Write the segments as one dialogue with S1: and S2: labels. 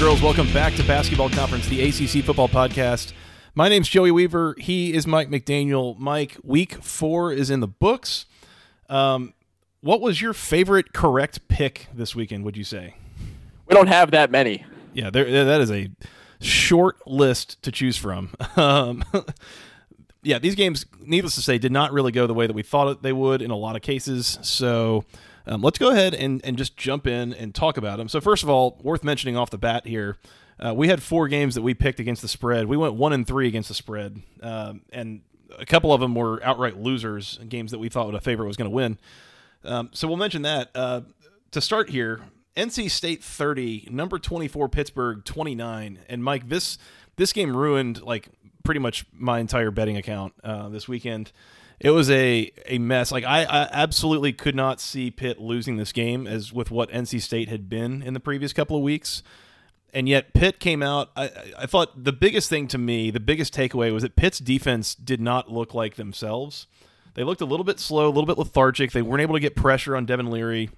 S1: And gentlemen, boys and girls, welcome back to Basketball Conference, the ACC Football Podcast. My name's Joey Weaver. He is Mike McDaniel. Mike, week four is in the books. Um, what was your favorite correct pick this weekend, would you say?
S2: We don't have that many.
S1: Yeah, there, that is a short list to choose from. Um, yeah, these games, needless to say, did not really go the way that we thought they would in a lot of cases. So um, let's go ahead and, and just jump in and talk about them. So, first of all, worth mentioning off the bat here, uh, we had four games that we picked against the spread. We went one and three against the spread, um, and a couple of them were outright losers, games that we thought a favorite was going to win. Um, so we'll mention that. Uh, to start here, NC State 30, number 24 Pittsburgh 29, and Mike, this this game ruined like pretty much my entire betting account uh, this weekend it was a a mess. Like I, I, absolutely could not see Pitt losing this game as with what NC State had been in the previous couple of weeks. And yet Pitt came out. I, I thought the biggest thing to me, the biggest takeaway was that Pitt's defense did not look like themselves. They looked a little bit slow, a little bit lethargic. They weren't able to get pressure on Devin Leary.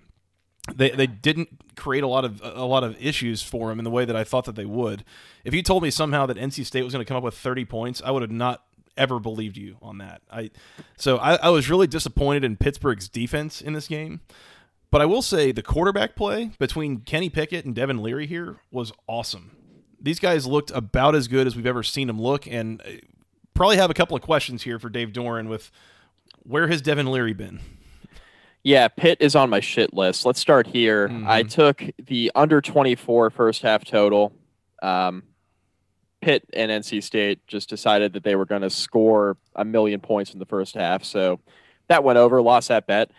S1: They, they didn't create a lot of a lot of issues for him in the way that I thought that they would. If you told me somehow that NC State was going to come up with 30 points, I would have not ever believed you on that. I so I, I was really disappointed in Pittsburgh's defense in this game. But I will say the quarterback play between Kenny Pickett and Devin Leary here was awesome. These guys looked about as good as we've ever seen them look, and uh, probably have a couple of questions here for Dave Doeren with where has Devin Leary been?
S2: Yeah, Pitt is on my shit list. Let's start here. Mm-hmm. I took the under 24 first half total. Um, Pitt and NC State just decided that they were going to score a million points in the first half. So that went over, lost that bet.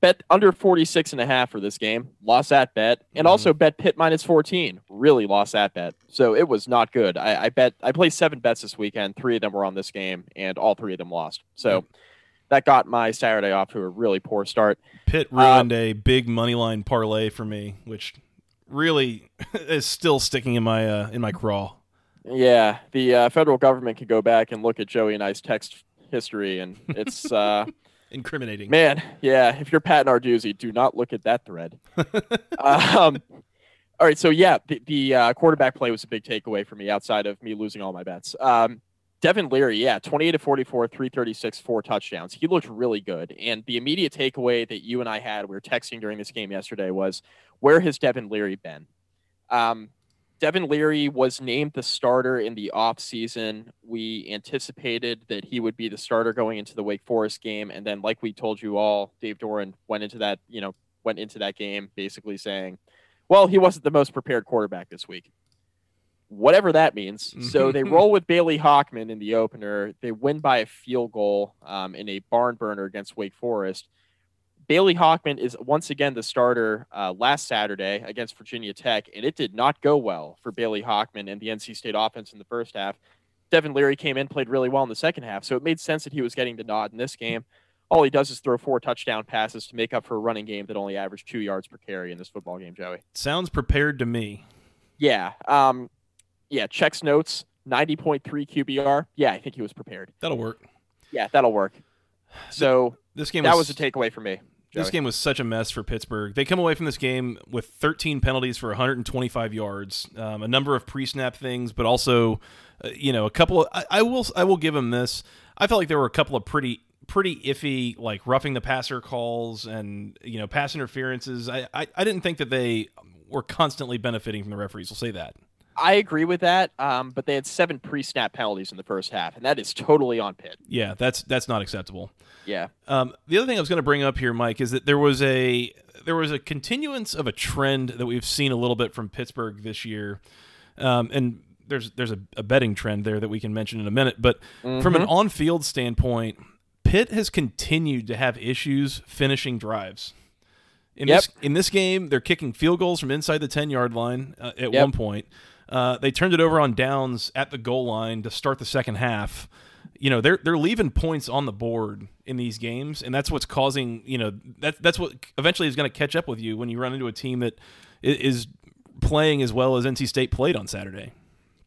S2: Bet under 46 and a half for this game, lost that bet. And mm-hmm. also bet Pitt minus 14, really lost that bet. So it was not good. I, I, bet I placed seven bets this weekend. Three of them were on this game, and all three of them lost. So that got my Saturday off to a really poor start.
S1: Pitt ruined um, a big money line parlay for me, which really is still sticking in my uh, in my craw.
S2: Yeah, the uh, federal government could go back and look at Joey and I's text history, and it's uh,
S1: incriminating.
S2: Man, yeah. If you're Pat Narduzzi, do not look at that thread. um, all right, so yeah, the, the uh, quarterback play was a big takeaway for me outside of me losing all my bets. Um, Devin Leary, yeah, 28 to 44, 336, four touchdowns. He looked really good. And the immediate takeaway that you and I had, we were texting during this game yesterday, was where has Devin Leary been? Um, Devin Leary was named the starter in the offseason. We anticipated that he would be the starter going into the Wake Forest game. And then, like we told you all, Dave Doeren went into that, you know, went into that game basically saying, well, he wasn't the most prepared quarterback this week. Whatever that means. so they roll with Bailey Hockman in the opener. They win by a field goal um, in a barn burner against Wake Forest. Bailey Hockman is once again the starter uh, last Saturday against Virginia Tech, and it did not go well for Bailey Hockman and the NC State offense in the first half. Devin Leary came in, played really well in the second half, so it made sense that he was getting the nod in this game. All he does is throw four touchdown passes to make up for a running game that only averaged two yards per carry in this football game, Joey.
S1: Sounds prepared to me.
S2: Yeah. Um, yeah, checks notes, 90.3 QBR. Yeah, I think he was prepared.
S1: That'll work.
S2: Yeah, that'll work. So
S1: this game
S2: that
S1: was,
S2: was a takeaway for me.
S1: This game was such a mess for Pittsburgh. They come away from this game with 13 penalties for 125 yards, um, a number of pre-snap things, but also, uh, you know, a couple of. I, I, will I will give them this. I felt like there were a couple of pretty pretty iffy like roughing the passer calls and you know pass interferences. I I, I didn't think that they were constantly benefiting from the referees. We'll say that.
S2: I agree with that, um, but they had seven pre-snap penalties in the first half, and that is totally on Pitt.
S1: Yeah, that's that's not acceptable.
S2: Yeah.
S1: Um, the other thing I was going to bring up here, Mike, is that there was a there was a continuance of a trend that we've seen a little bit from Pittsburgh this year, um, and there's there's a, a, betting trend there that we can mention in a minute. But mm-hmm. from an mm-hmm. on-field standpoint, Pitt has continued to have issues finishing drives. In yep. this in this game, they're kicking field goals from inside the ten yard line uh, at yep. one point. Uh, they turned it over on downs at the goal line to start the second half. You know, they're they're leaving points on the board in these games, and that's what's causing. You know, that that's what eventually is going to catch up with you when you run into a team that is playing as well as NC State played on Saturday.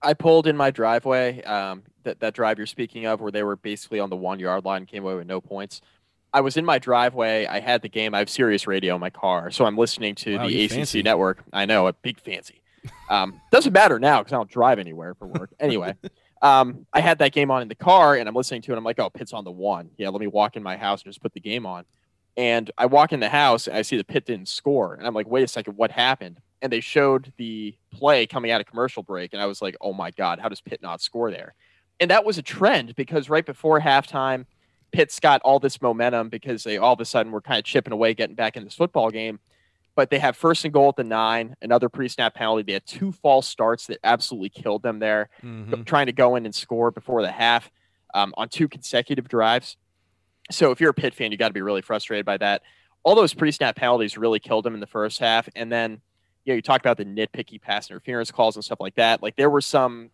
S2: I pulled in my driveway, um, that that drive you're speaking of, where they were basically on the one yard line, came away with no points. I was in my driveway. I had the game. I have Sirius Radio in my car, so I'm listening to wow, the ACC fancy. network. I know, a big fancy. Um, doesn't matter now because I don't drive anywhere for work. Anyway, um, I had that game on in the car and I'm listening to it. I'm like, oh, Pitt's on the one. Yeah, let me walk in my house and just put the game on. And I walk in the house and I see the Pitt didn't score. And I'm like, wait a second, what happened? And they showed the play coming out of commercial break. And I was like, oh my God, how does Pitt not score there? And that was a trend because right before halftime, Pitt's got all this momentum because they all of a sudden were kind of chipping away, getting back in this football game but they have first and goal at the nine, another pre snap penalty. They had two false starts that absolutely killed them there, mm-hmm. trying to go in and score before the half um, on two consecutive drives. So if you're a Pitt fan, you got to be really frustrated by that. All those pre snap penalties really killed them in the first half. And then, you know, you talk about the nitpicky pass interference calls and stuff like that. Like there were some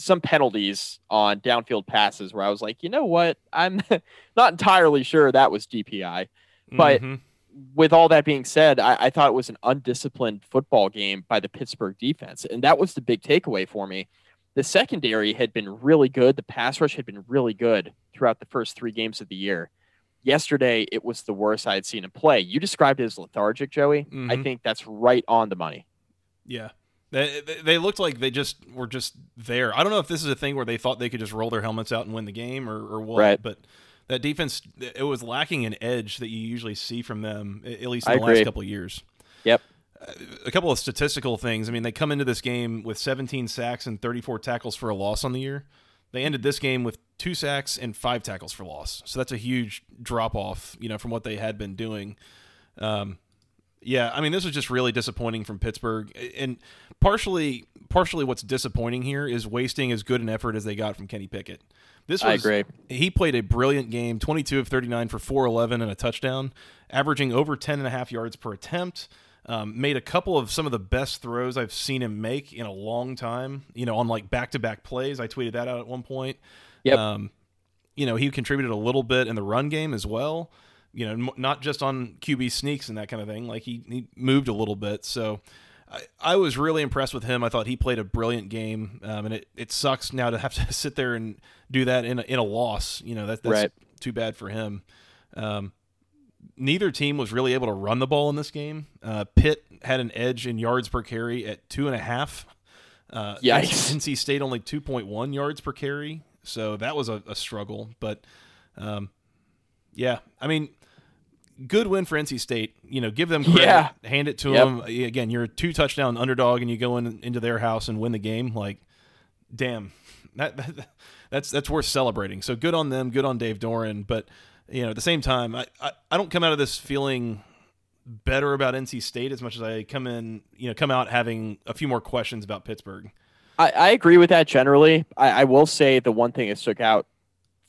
S2: some penalties on downfield passes where I was like, you know what, I'm not entirely sure that was DPI, but. Mm-hmm with all that being said, I, I, thought it was an undisciplined football game by the Pittsburgh defense. And that was the big takeaway for me. The secondary had been really good. The pass rush had been really good throughout the first three games of the year. Yesterday, it was the worst I had seen him play. You described it as lethargic, Joey. Mm-hmm. I think that's right on the money.
S1: Yeah. They, they looked like they just were just there. I don't know if this is a thing where they thought they could just roll their helmets out and win the game or, or what, right. but – that defense it was lacking an edge that you usually see from them at least in the last couple of years.
S2: Yep.
S1: Uh, a couple of statistical things. I mean, they come into this game with 17 sacks and 34 tackles for a loss on the year. They ended this game with two sacks and five tackles for loss. So that's a huge drop off, you know, from what they had been doing. Um, yeah, I mean, this was just really disappointing from Pittsburgh, and partially, partially, what's disappointing here is wasting as good an effort as they got from Kenny Pickett. This was,
S2: I agree.
S1: He played a brilliant game 22 of 39 for 411 and a touchdown, averaging over 10 and a half yards per attempt. Um, made a couple of some of the best throws I've seen him make in a long time, you know, on like back to back plays. I tweeted that out at one point.
S2: Yep.
S1: Um, you know, he contributed a little bit in the run game as well. You know, not just on QB sneaks and that kind of thing. Like he, he moved a little bit. So, I, I was really impressed with him. I thought he played a brilliant game, um, and it, it sucks now to have to sit there and do that in a, in a loss. You know that that's right. too bad for him. Um, neither team was really able to run the ball in this game. Uh, Pitt had an edge in yards per carry at two and a half. Uh,
S2: Yikes!
S1: NC State only two point one yards per carry, so that was a, a struggle. But um, yeah, I mean, good win for NC State. You know, give them credit, yeah. hand it to yep. them. Again, you're a two touchdown underdog, and you go in, into their house and win the game. Like, damn, that, that, that's that's worth celebrating. So good on them. Good on Dave Doeren. But you know, at the same time, I, I, I don't come out of this feeling better about NC State as much as I come in, you know, come out having a few more questions about Pittsburgh.
S2: I, I agree with that generally. I, I will say the one thing that stuck out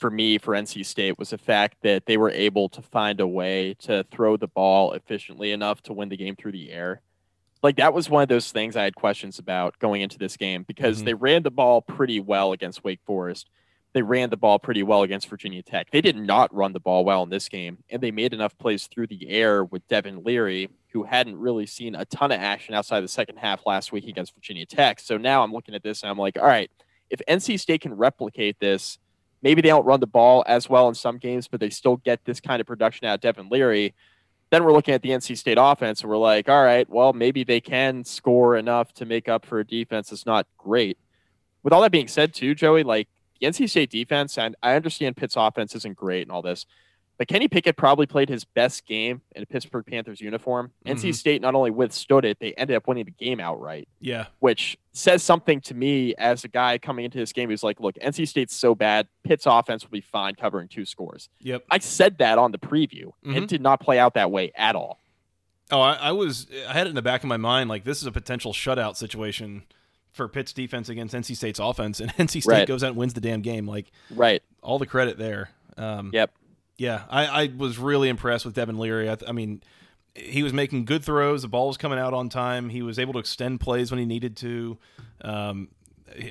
S2: for me for NC State was the fact that they were able to find a way to throw the ball efficiently enough to win the game through the air. Like that was one of those things I had questions about going into this game because mm-hmm. they ran the ball pretty well against Wake Forest. They ran the ball pretty well against Virginia Tech. They did not run the ball well in this game, and they made enough plays through the air with Devin Leary, who hadn't really seen a ton of action outside the second half last week against Virginia Tech. So now I'm looking at this and I'm like, all right, if NC State can replicate this – maybe they don't run the ball as well in some games, but they still get this kind of production out of Devin Leary. Then we're looking at the NC State offense, and we're like, all right, well, maybe they can score enough to make up for a defense that's not great. With all that being said, too, Joey, like the NC State defense, and I understand Pitt's offense isn't great and all this, But Kenny Pickett probably played his best game in a Pittsburgh Panthers uniform. NC
S1: Mhm.
S2: State not only withstood it, they ended up winning the game outright,
S1: Yeah.
S2: which says something to me as a guy coming into this game who's like, look, NC State's so bad, Pitt's offense will be fine covering two scores.
S1: Yep.
S2: I said that on the preview.
S1: Mhm.
S2: It did not play out that way at all.
S1: Oh, I, I was. I had it in the back of my mind like this is a potential shutout situation for Pitt's defense against NC State's offense, and NC State
S2: Right.
S1: goes out and wins the damn game. Like
S2: Right.
S1: all the credit there. Um,
S2: Yep.
S1: Yeah, I, I was really impressed with Devin Leary. I, th- I mean, he was making good throws. The ball was coming out on time. He was able to extend plays when he needed to. Um,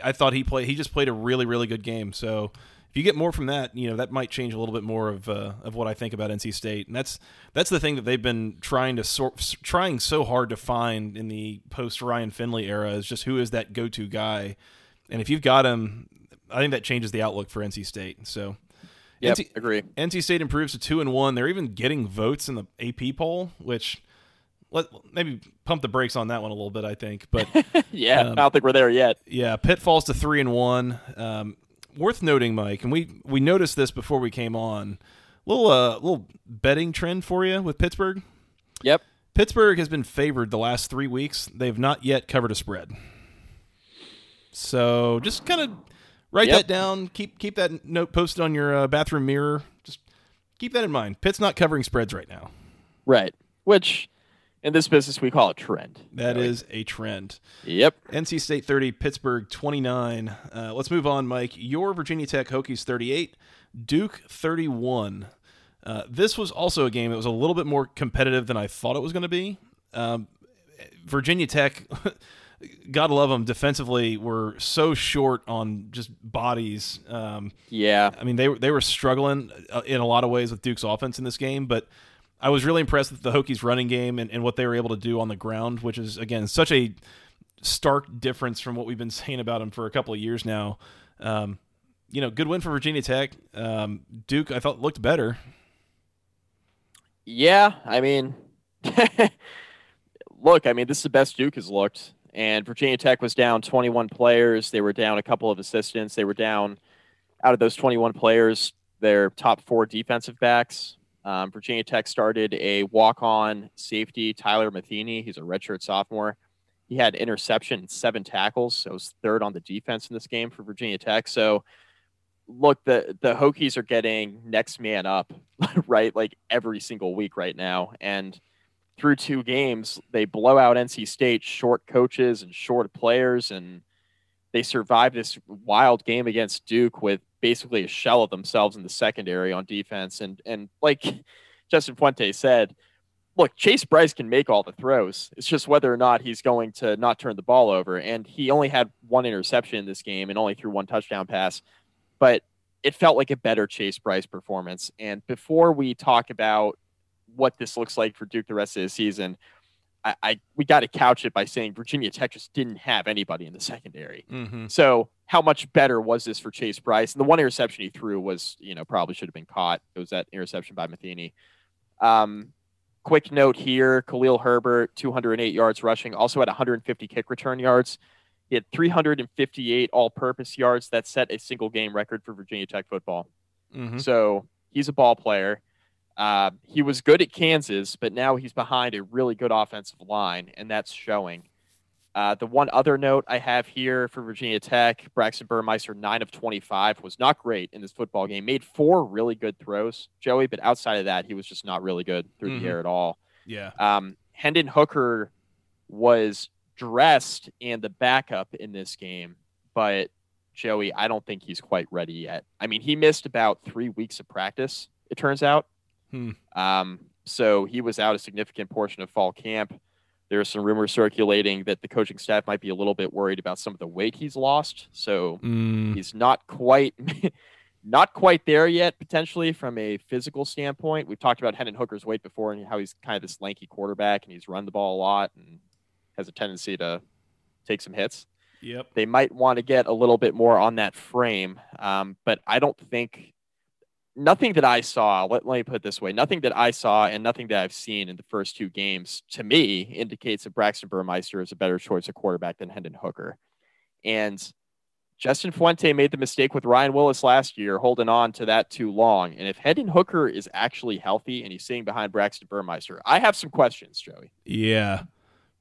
S1: I thought he played. He just played a really, really good game. So if you get more from that, you know that might change a little bit more of uh, of what I think about NC State. And that's that's the thing that they've been trying to sort, trying so hard to find in the post Ryan Finley era is just who is that go to guy. And if you've got him, I think that changes the outlook for NC State. So.
S2: Yep.
S1: NC
S2: agree.
S1: NC State improves to two and one. They're even getting votes in the AP poll, which let maybe pump the brakes on that one a little bit. I think, but
S2: yeah.
S1: Um,
S2: I don't think we're there yet.
S1: yeah, Pitt falls to three and one. Um, worth noting, Mike, and we we noticed this before we came on. Little uh, little betting trend for you with Pittsburgh.
S2: Yep.
S1: Pittsburgh has been favored the last three weeks. They have not yet covered a spread. So just kind of write
S2: Yep.
S1: that down. Keep keep that note posted on your uh, bathroom mirror. Just keep that in mind. Pitt's not covering spreads right now.
S2: Right. Which in this business we call a trend.
S1: That
S2: Joey.
S1: is a trend.
S2: Yep.
S1: NC State 30, Pittsburgh 29. Uh, let's move on, Mike. Your Virginia Tech Hokies 38, Duke 31. Uh, this was also a game that was a little bit more competitive than I thought it was going to be. Um, Virginia Tech, God love them, defensively were so short on just bodies. Um,
S2: Yeah.
S1: I mean, they were they were struggling uh, in a lot of ways with Duke's offense in this game, but I was really impressed with the Hokies' running game and, and what they were able to do on the ground, which is again such a stark difference from what we've been saying about them for a couple of years now. Um, you know, good win for Virginia Tech. Um, Duke, I thought looked better.
S2: Yeah, I mean, look, I mean, this is the best Duke has looked, and Virginia Tech was down 21 players. They were down a couple of assistants. They were down out of those 21 players, their top four defensive backs. Um, Virginia Tech started a walk-on safety, Tyler Matheny. He's a redshirt sophomore. He had interception and seven tackles, so it was third on the defense in this game for Virginia Tech. So look, the the Hokies are getting next man up, right? Like every single week right now. And through two games, they blow out NC State, short coaches and short players, and they survive this wild game against Duke with basically a shell of themselves in the secondary on defense. And and like Justin Fuente said, look, Chase Brice can make all the throws. It's just whether or not he's going to not turn the ball over. And he only had one interception in this game and only threw one touchdown pass. But it felt like a better Chase Brice performance. And before we talk about what this looks like for Duke the rest of the season, I, I we got to couch it by saying Virginia Tech just didn't have anybody in the secondary.
S1: Mm-hmm.
S2: So how much better was this for Chase Brice? And the one interception he threw was, you know, probably should have been caught. It was that interception by Matheny. Um, quick note here: Khalil Herbert, 208 yards rushing, also had 150 kick return yards. He had 358 all-purpose yards. That set a single game record for Virginia Tech football.
S1: Mm-hmm.
S2: So he's a ball player. Uh, he was good at Kansas, but now he's behind a really good offensive line, and that's showing. Uh, the one other note I have here for Virginia Tech, Braxton Burmeister, 9 of 25, was not great in this football game. Made four really good throws, Joey, but outside of that, he was just not really good through
S1: Mhm.
S2: the air at all.
S1: Yeah.
S2: Um, Hendon Hooker was dressed and the backup in this game, but Joey, I don't think he's quite ready yet. I mean, he missed about three weeks of practice, it turns out.
S1: Hmm.
S2: Um, so he was out a significant portion of fall camp. There are some rumors circulating that the coaching staff might be a little bit worried about some of the weight he's lost. So
S1: Mm,
S2: he's not quite not quite there yet potentially from a physical standpoint we've talked about hendon hooker's weight before and how he's kind of this lanky quarterback and he's run the ball a lot and has a tendency to take some hits
S1: yep.
S2: they might want to get a little bit more on that frame um, but i don't think nothing that i saw let, let me put it this way nothing that i saw and nothing that i've seen in the first two games to me indicates that braxton burmeister is a better choice of quarterback than hendon hooker and Justin Fuente made the mistake with Ryan Willis last year, holding on to that too long. And if Hendon Hooker is actually healthy and he's sitting behind Braxton Burmeister, I have some questions, Joey.
S1: Yeah.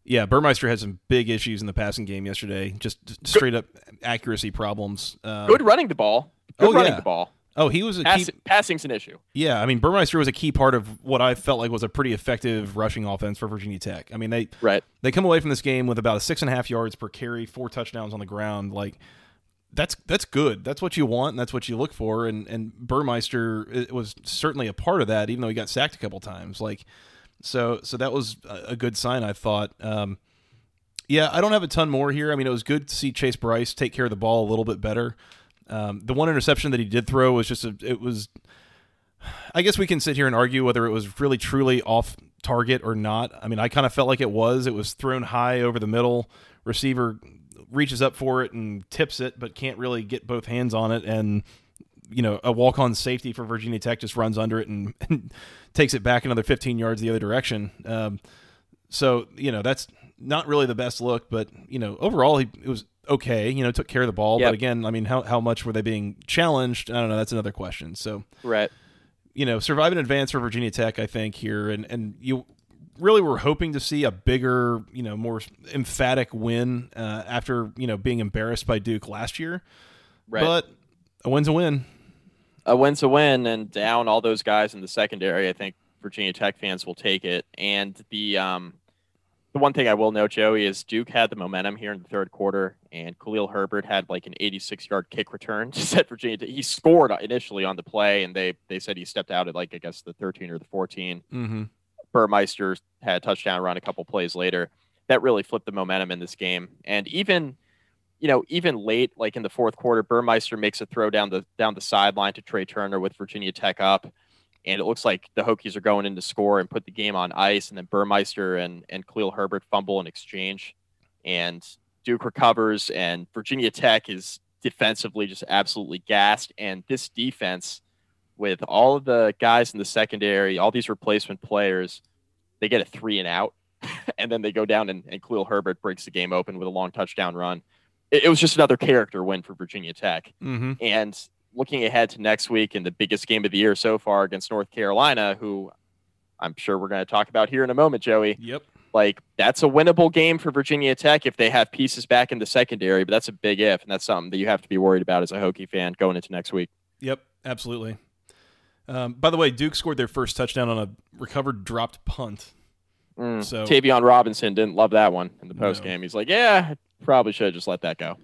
S1: Yeah, Burmeister had some big issues in the passing game yesterday. Just straight up accuracy problems.
S2: Um, Good running the ball. Good
S1: oh,
S2: running
S1: yeah.
S2: the ball.
S1: Oh, he was a
S2: Pass-
S1: key.
S2: Passing's an issue.
S1: Yeah, I mean Burmeister was a key part of what I felt like was a pretty effective rushing offense for Virginia Tech. I mean they
S2: Right.
S1: they come away from this game with about a six and a half yards per carry, four touchdowns on the ground. Like that's that's good. That's what you want, and that's what you look for. And and Burmeister it was certainly a part of that, even though he got sacked a couple times. Like so so that was a a good sign. I thought. Um, yeah, I don't have a ton more here. I mean, it was good to see Chase Brice take care of the ball a little bit better. Um, the one interception that he did throw was just a, it was. I guess we can sit here and argue whether it was really truly off target or not. I mean, I kind of felt like it was. It was thrown high over the middle. Receiver reaches up for it and tips it, but can't really get both hands on it. And you know, a walk on safety for Virginia Tech just runs under it and, and takes it back another 15 yards the other direction. Um, so you know that's not really the best look, but you know overall he it was okay. You know, took care of the ball,
S2: Yep.
S1: but again, I mean, how how much were they being challenged? I don't know. That's another question. So
S2: Right.
S1: you know, survive and advance for Virginia Tech, I think here, and and you really were hoping to see a bigger, you know, more emphatic win uh, after you know being embarrassed by Duke last year.
S2: Right.
S1: But a win's a win.
S2: a win's a win, and down all those guys in the secondary, I think Virginia Tech fans will take it. And the um, the one thing I will note, Joey, is Duke had the momentum here in the third quarter, and Khalil Herbert had like an 86 yard kick return to set Virginia. He scored initially on the play, and they they said he stepped out at like I guess the 13 or the 14.
S1: Mm-hmm.
S2: Burmeister had a touchdown run a couple plays later. That really flipped the momentum in this game. And even, you know, even late, like in the fourth quarter, Burmeister makes a throw down the down the sideline to Tre Turner with Virginia Tech up. And it looks like the Hokies are going in to score and put the game on ice. And then Burmeister and, and Khalil Herbert fumble in exchange. And Duke recovers, and Virginia Tech is defensively just absolutely gassed. And this defense, with all of the guys in the secondary, all these replacement players, they get a three and out, and then they go down and, and Khalil Herbert breaks the game open with a long touchdown run. It, it was just another character win for Virginia Tech.
S1: Mm-hmm.
S2: And looking ahead to next week and the biggest game of the year so far against North Carolina, who I'm sure we're going to talk about here in a moment, Joey.
S1: Yep.
S2: Like that's a winnable game for Virginia Tech if they have pieces back in the secondary, but that's a big if, and that's something that you have to be worried about as a Hokie fan going into next week.
S1: Yep. Absolutely. Um, by the way, Duke scored their first touchdown on a recovered dropped punt.
S2: Mm.
S1: So-
S2: Tayvion Robinson didn't love that one in the post game. He's like, "Yeah, probably should have just let that go."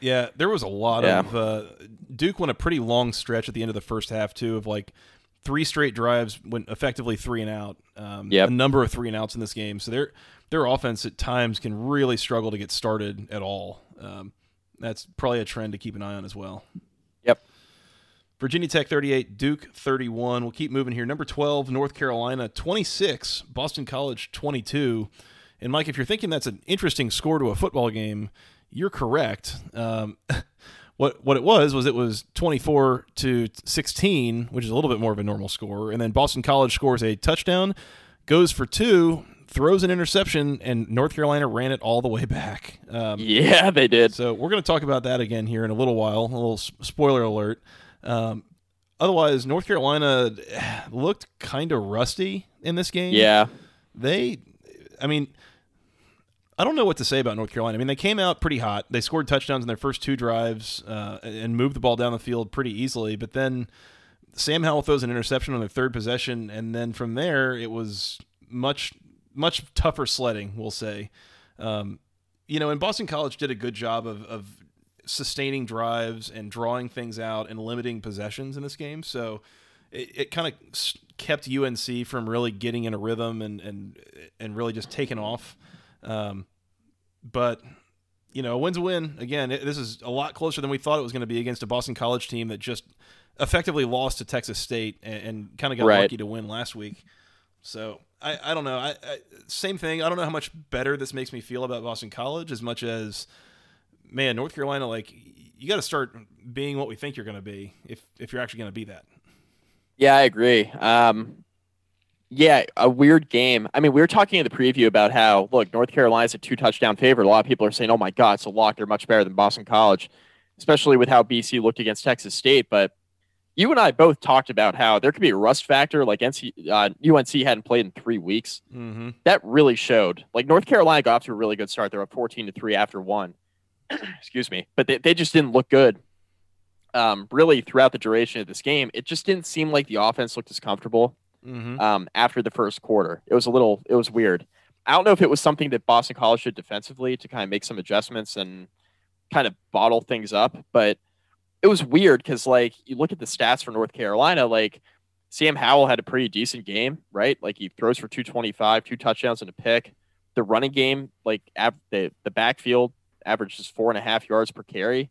S1: Yeah, there was a lot
S2: Yeah.
S1: of uh, Duke went a pretty long stretch at the end of the first half too, of like three straight drives went effectively three and out. Um,
S2: Yep.
S1: a number of three and outs in this game, so their their offense at times can really struggle to get started at all. Um, that's probably a trend to keep an eye on as well.
S2: Yep.
S1: Virginia Tech 38, Duke 31. We'll keep moving here. Number 12, North Carolina 26, Boston College 22. And Mike, if you're thinking that's an interesting score to a football game, you're correct. Um, what what it was was it was 24 to 16, which is a little bit more of a normal score, and then Boston College scores a touchdown, goes for two, throws an interception, and North Carolina ran it all the way back. Um,
S2: Yeah, they did.
S1: so we're going to talk about that again here in a little while. A little spoiler alert. Um, otherwise, North Carolina looked kind of rusty in this game.
S2: Yeah,
S1: They, I mean, I don't know what to say about North Carolina. I mean, they came out pretty hot. They scored touchdowns in their first two drives uh, and moved the ball down the field pretty easily. But then Sam Howell throws an interception on their third possession, and then from there it was much much tougher sledding. We'll say. Um, you know, and Boston College did a good job of, of sustaining drives and drawing things out and limiting possessions in this game. So it, it kind of kept UNC from really getting in a rhythm and and and really just taking off. Um, but you know, a win's a win. Again, it, this is a lot closer than we thought it was going to be against a Boston College team that just effectively lost to Texas State and, and kind of got
S2: Right.
S1: lucky to win last week. So I, I don't know. I, I same thing. I don't know how much better this makes me feel about Boston College as much as man, North Carolina. Like you got to start being what we think you're going to be if if you're actually going to be that.
S2: yeah, I agree. Um, yeah, a weird game. I mean, we were talking in the preview about how look, North Carolina's a two touchdown favorite. A lot of people are saying, "Oh my God, it's a lock. They're much better than Boston College." especially with how BC looked against Texas State. But you and I both talked about how there could be a rust factor, like NC, uh, UNC hadn't played in three weeks.
S1: Mm-hmm.
S2: That really showed. Like North Carolina got off to a really good start. They're up 14 to 3 after one. Excuse me. But they, they just didn't look good. Um, really, throughout the duration of this game, it just didn't seem like the offense looked as comfortable
S1: Mm-hmm.
S2: um, after the first quarter. It was a little, it was weird. I don't know if it was something that Boston College did defensively to kind of make some adjustments and kind of bottle things up, but it was weird because like you look at the stats for North Carolina, like Sam Howell had a pretty decent game, right? Like he throws for 225, two touchdowns and a pick. The running game, like av- the the backfield averages four and a half yards per carry.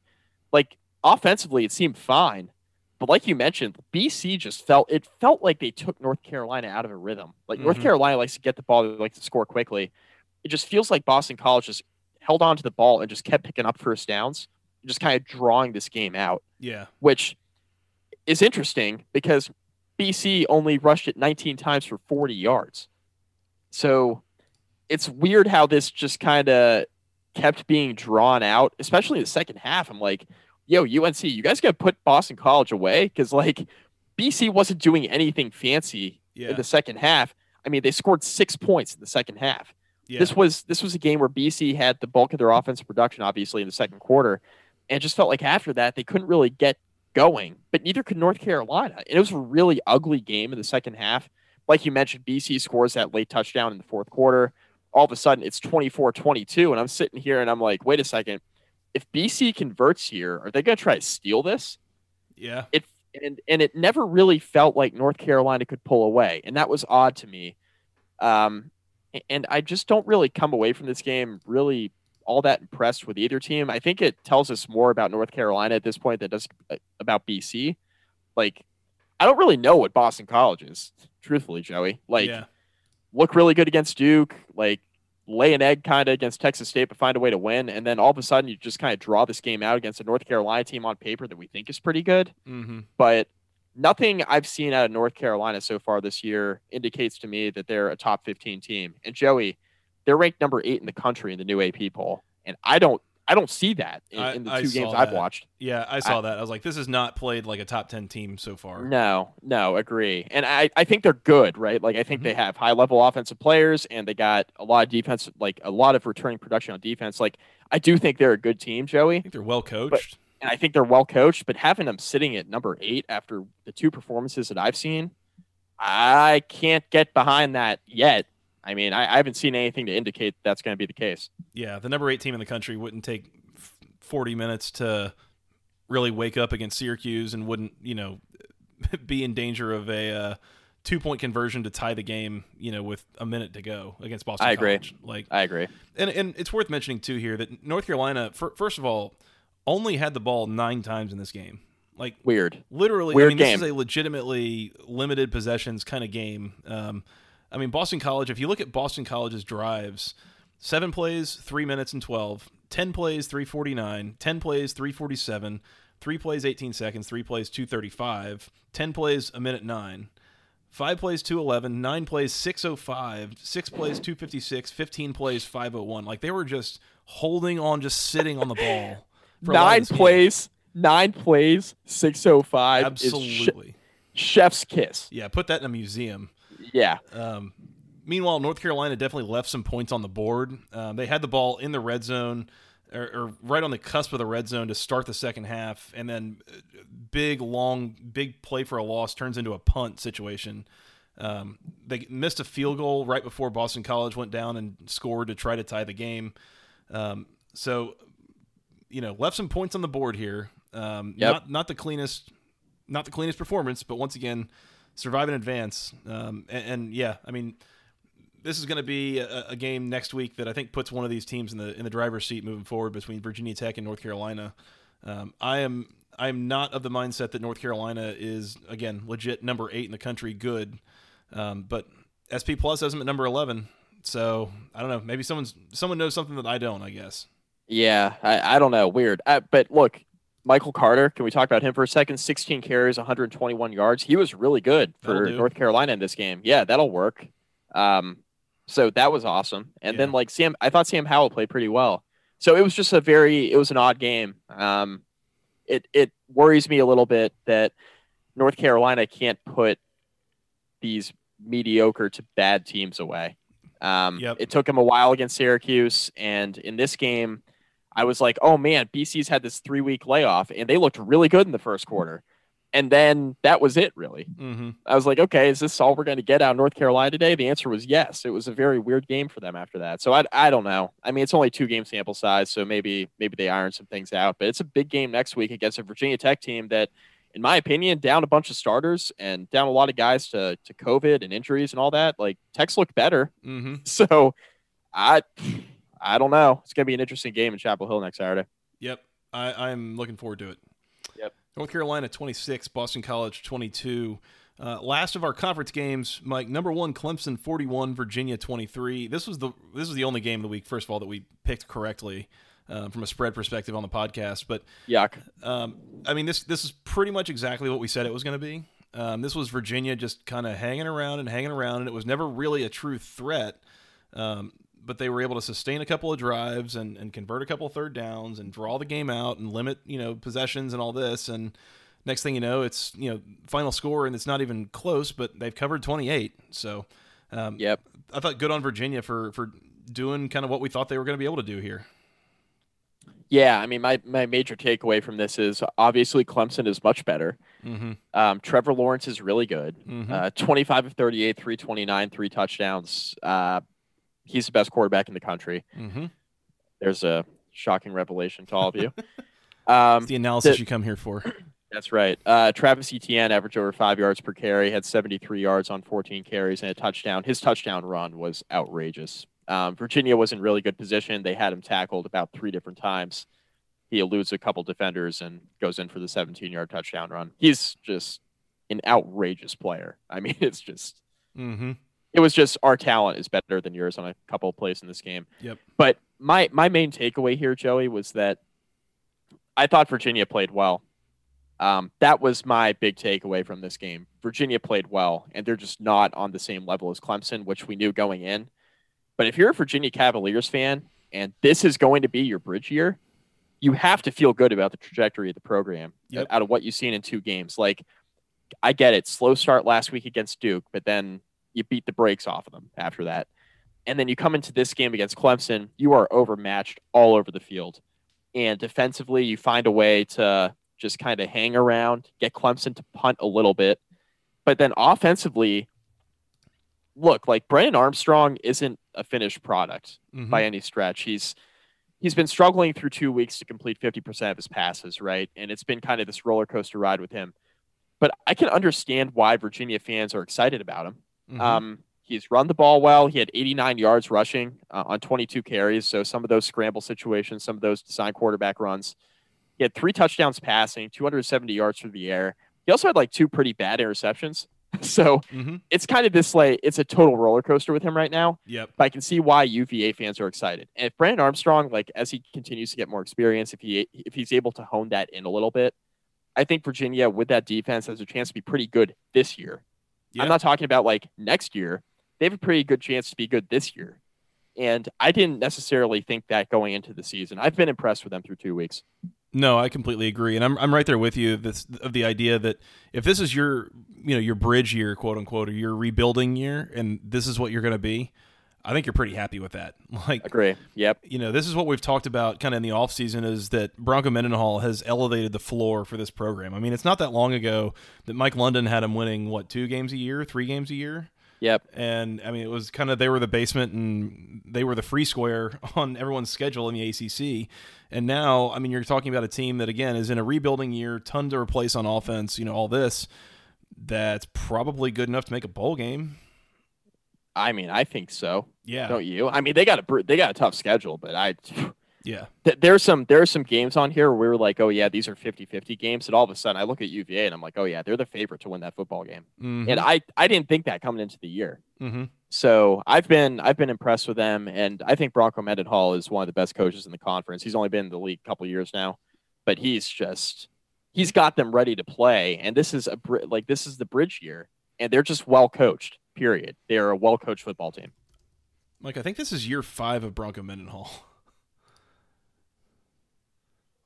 S2: Like offensively, it seemed fine. But like you mentioned, BC just felt it felt like they took North Carolina out of a rhythm. Like North
S1: Mhm.
S2: Carolina likes to get the ball, they like to score quickly. It just feels like Boston College just held on to the ball and just kept picking up first downs, just kind of drawing this game out,
S1: Yeah.
S2: which is interesting because BC only rushed it 19 times for 40 yards. So it's weird how this just kind of kept being drawn out, especially the second half. I'm like, yo, UNC, you guys got to put Boston College away because like BC wasn't doing anything fancy
S1: Yeah.
S2: in the second half. I mean, they scored six points in the second half.
S1: yeah.
S2: This was this was a game where BC had the bulk of their offensive production, obviously, in the second quarter, and it just felt like after that they couldn't really get going. But neither could North Carolina. And it was a really ugly game in the second half. Like you mentioned, BC scores that late touchdown in the fourth quarter. All of a sudden, it's 24-22, and I'm sitting here and I'm like, wait a second. If BC converts here, are they going to try to steal this?
S1: yeah.
S2: it and and it never really felt like North Carolina could pull away, and that was odd to me. Um, and I just don't really come away from this game really all that impressed with either team. I think it tells us more about North Carolina at this point than it does uh, about BC. Like, I don't really know what Boston College is, truthfully, Joey. Like,
S1: yeah.
S2: look really good against Duke, like lay an egg kind of against Texas State, but find a way to win. And then all of a sudden, you just kind of draw this game out against a North Carolina team on paper that we think is pretty good.
S1: Mm-hmm.
S2: But nothing I've seen out of North Carolina so far this year indicates to me that they're a top 15 team. And Joey, they're ranked number eight in the country in the new AP poll. And I don't, I don't see that in,
S1: I-
S2: in the two games I've
S1: that.
S2: watched.
S1: Yeah, I saw that. I was like, this is not played like a top ten team so far.
S2: No, no, agree. And I, I think they're good, right? Like I think they mm-hmm. have high level offensive players and they got a lot of defense, like a lot of returning production on defense. Like I do think they're a good team, Joey,
S1: I think they're well coached.
S2: and I think they're well coached. But having them sitting at number eight after the two performances that I've seen, I can't get behind that yet. I mean, I, I haven't seen anything to indicate that's going to be the case.
S1: yeah, the number eight team in the country wouldn't take forty minutes to really wake up against Syracuse and wouldn't, you know, be in danger of a uh, two point conversion to tie the game, you know, with a minute to go against Boston.
S2: I agree.
S1: College. Like,
S2: I agree.
S1: and and it's worth mentioning too here that North Carolina, fir- first of all, only had the ball nine times in this game. Like
S2: Weird.
S1: literally,
S2: Weird
S1: I mean, this
S2: game.
S1: is a legitimately limited possessions kind of game. Um, I mean, Boston College. If you look at Boston College's drives, seven plays, three minutes and 12, 10 plays, three forty nine, 10 plays, three forty seven, three plays, eighteen seconds, three plays, two thirty five, 10 plays, a minute nine. Five plays, 211, nine plays, 605, six plays, 256, 15 plays, 501. Like they were just holding on, just sitting on the ball. for a lot of
S2: Nine plays, nine plays, 605 is sh-
S1: Absolutely.
S2: chef's kiss.
S1: Yeah, put that in a museum.
S2: Yeah.
S1: Um, meanwhile, North Carolina definitely left some points on the board. Um, they had the ball in the red zone, or, or right on the cusp of the red zone to start the second half, and then uh, big, long, big play for a loss turns into a punt situation. Um, they missed a field goal right before Boston College went down and scored to try to tie the game. Um, so, you know, left some points on the board here. Um,
S2: Yep.
S1: Not not the cleanest, not the cleanest performance, but once again, survive in advance. Um, and, and yeah, I mean, this is going to be a, a game next week that I think puts one of these teams in the in the driver's seat moving forward between Virginia Tech and North Carolina. Um, I am I am not of the mindset that North Carolina is again legit number eight in the country, good, um, but SP Plus has them at number eleven. So I don't know. Maybe someone's someone knows something that I don't. I guess.
S2: Yeah, I, I don't know. Weird. Uh, but look, Michael Carter, can we talk about him for a second? 16 carries, 121 yards. He was really good for North Carolina in this game. Yeah, that'll work. Um, so that was awesome. And then like Sam, I thought Sam Howell played pretty well. So it was just a very, it was an odd game. Um, it it worries me a little bit that North Carolina can't put these mediocre to bad teams away. Um,
S1: Yep.
S2: It took him a while against Syracuse, and in this game, I was like, "Oh man, BC's had this three week layoff, and they looked really good in the first quarter." And then that was it, really.
S1: Mm-hmm.
S2: I was like, okay, is this all we're going to get out of North Carolina today? The answer was yes. It was a very weird game for them after that. So I, I don't know. I mean, it's only two game sample size, so maybe maybe they iron some things out. But it's a big game next week against a Virginia Tech team that, in my opinion, down a bunch of starters and down a lot of guys to to COVID and injuries and all that. Like Tech's look better,
S1: Mm-hmm.
S2: so I I don't know. It's going to be an interesting game in Chapel Hill next Saturday.
S1: Yep. I, I'm looking forward to it.
S2: Yep.
S1: North Carolina 26, Boston College 22. Uh, last of our conference games, Mike. Number one, Clemson 41, Virginia 23. This was the this was the only game of the week. First of all, that we picked correctly uh, from a spread perspective on the podcast. But
S2: Yuck.
S1: um, I mean, this this is pretty much exactly what we said it was going to be. Um, this was Virginia just kind of hanging around and hanging around, and it was never really a true threat. Um, but they were able to sustain a couple of drives and, and convert a couple of third downs and draw the game out and limit you know possessions and all this. And next thing you know, it's you know final score and it's not even close, but they've covered 28. So um,
S2: Yep.
S1: I thought good on Virginia for for doing kind of what we thought they were going to be able to do here.
S2: Yeah, I mean, my, my major takeaway from this is obviously Clemson is much better.
S1: Mm-hmm.
S2: Um, Trevor Lawrence is really good.
S1: Mhm.
S2: Uh, 25 of 38, 329, three touchdowns. Uh, he's the best quarterback in the country.
S1: Mm-hmm.
S2: There's a shocking revelation to all of you. um,
S1: the analysis
S2: the-
S1: you come here for.
S2: that's right. Uh, Travis Etienne averaged over five yards per carry, had 73 yards on 14 carries and a touchdown. His touchdown run was outrageous. Um, Virginia was in really good position. They had him tackled about three different times. He eludes a couple defenders and goes in for the 17 yard touchdown run. He's just an outrageous player. I mean, it's just
S1: Mm-hmm.
S2: It was just our talent is better than yours on a couple of plays in this game.
S1: Yep.
S2: But my my main takeaway here, Joey, was that I thought Virginia played well. Um, that was my big takeaway from this game. Virginia played well, and they're just not on the same level as Clemson, which we knew going in. But if you're a Virginia Cavaliers fan and this is going to be your bridge year, you have to feel good about the trajectory of the program
S1: Yep.
S2: out of what you've seen in two games. Like, I get it, slow start last week against Duke, but then you beat the brakes off of them after that. And then you come into this game against Clemson, you are overmatched all over the field. And defensively, you find a way to just kind of hang around, get Clemson to punt a little bit. But then offensively, look, like Brennan Armstrong isn't a finished product
S1: Mhm.
S2: by any stretch. He's he's been struggling through two weeks to complete 50% of his passes, right? And it's been kind of this roller coaster ride with him. But I can understand why Virginia fans are excited about him.
S1: Mhm.
S2: Um, he's run the ball well. He had 89 yards rushing uh, on 22 carries. So some of those scramble situations, some of those design quarterback runs. He had three touchdowns passing, 270 yards through the air. He also had like two pretty bad interceptions. so
S1: Mhm.
S2: it's kind of this like it's a total roller coaster with him right now.
S1: Yep.
S2: But I can see why UVA fans are excited. And if Brennan Armstrong, like as he continues to get more experience, if he if he's able to hone that in a little bit, I think Virginia with that defense has a chance to be pretty good this year.
S1: Yeah.
S2: I'm not talking about like next year. They have a pretty good chance to be good this year. And I didn't necessarily think that going into the season. I've been impressed with them through two weeks.
S1: No, I completely agree, and I'm I'm right there with you. This of the idea that if this is your you know your bridge year, quote unquote, or your rebuilding year, and this is what you're going to be, I think you're pretty happy with that. Like
S2: Agree. Yep.
S1: you know, this is what we've talked about kind of in the offseason is that Bronco Mendenhall has elevated the floor for this program. I mean, it's not that long ago that Mike London had him winning what two games a year, three games a year.
S2: Yep.
S1: and I mean it was kind of they were the basement and they were the free square on everyone's schedule in the ACC. And now, I mean, you're talking about a team that again is in a rebuilding year, ton to replace on offense. You know, all this that's probably good enough to make a bowl game.
S2: I mean, I think so.
S1: Yeah,
S2: Don't you? I mean, they got a they got a tough schedule, but I
S1: yeah,
S2: th- there's some there's some games on here where we were like, oh yeah, these are 50-50 games, and all of a sudden I look at UVA and I'm like, oh yeah, they're the favorite to win that football game,
S1: mm-hmm.
S2: and I I didn't think that coming into the year.
S1: mm-hmm.
S2: So I've been I've been impressed with them, and I think Bronco Mendenhall is one of the best coaches in the conference. He's only been in the league a couple years now, but he's just he's got them ready to play, and this is a like this is the bridge year, and they're just well coached. Period. They are a well coached football team.
S1: Mike, I think this is year five of Bronco Mendenhall.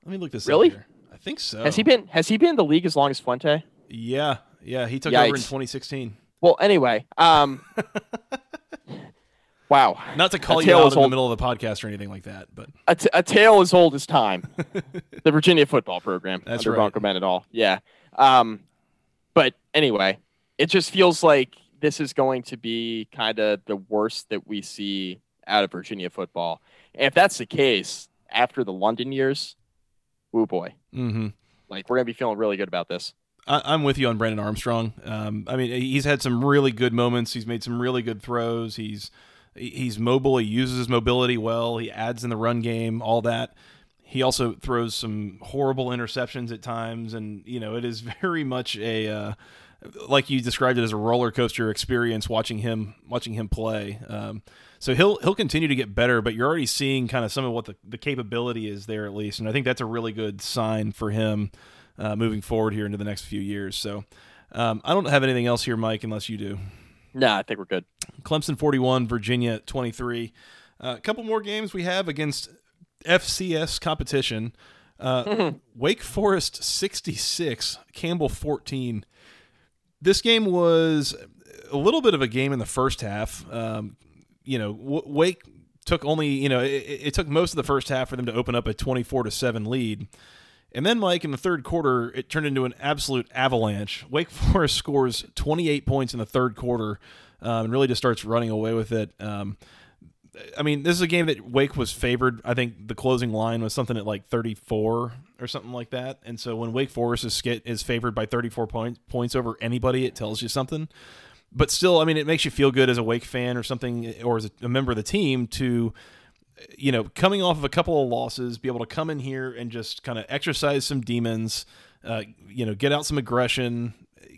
S1: Let me look this
S2: Really?
S1: up here. I think so.
S2: Has he been Has he been in the league as long as Fuente?
S1: Yeah, yeah. He took over in 2016.
S2: Well, anyway, um, wow,
S1: Not to call
S2: A
S1: you out in the middle of the podcast or anything like that, but
S2: a, t- a tale as old as time. the Virginia football program
S1: That's
S2: under
S1: right.
S2: Bronco Mendenhall. Yeah. Um, but anyway, it just feels like this is going to be kind of the worst that we see out of Virginia football. And if that's the case, after the London years, oh boy,
S1: hmm
S2: like we're gonna be feeling really good about this.
S1: I, I'm with you on Brennan Armstrong. Um, I mean, he's had some really good moments. He's made some really good throws. He's he's mobile. He uses his mobility well. He adds in the run game. All that. He also throws some horrible interceptions at times, and you know it is very much a uh, like you described it as a roller coaster experience watching him watching him play. Um, so he'll he'll continue to get better, but you're already seeing kind of some of what the, the capability is there at least, and I think that's a really good sign for him uh, moving forward here into the next few years. So um, I don't have anything else here, Mike, unless you do.
S2: Nah, I think we're good.
S1: Clemson 41, Virginia 23. Uh, a couple more games we have against FCS competition. Uh, Wake Forest 66, Campbell 14. This game was a little bit of a game in the first half. Um, you know, Wake took only, you know, it, it took most of the first half for them to open up a 24 to 7 lead. And then, Mike, in the third quarter, it turned into an absolute avalanche. Wake Forest scores 28 points in the third quarter um, and really just starts running away with it. Um, I mean, this is a game that Wake was favored. I think the closing line was something at like 34 or something like that. And so when Wake Forest is is favored by 34 point, points over anybody, it tells you something. But still, I mean, it makes you feel good as a Wake fan or something, or as a, a member of the team to you know, coming off of a couple of losses, be able to come in here and just kind of exercise some demons, uh, you know, get out some aggression,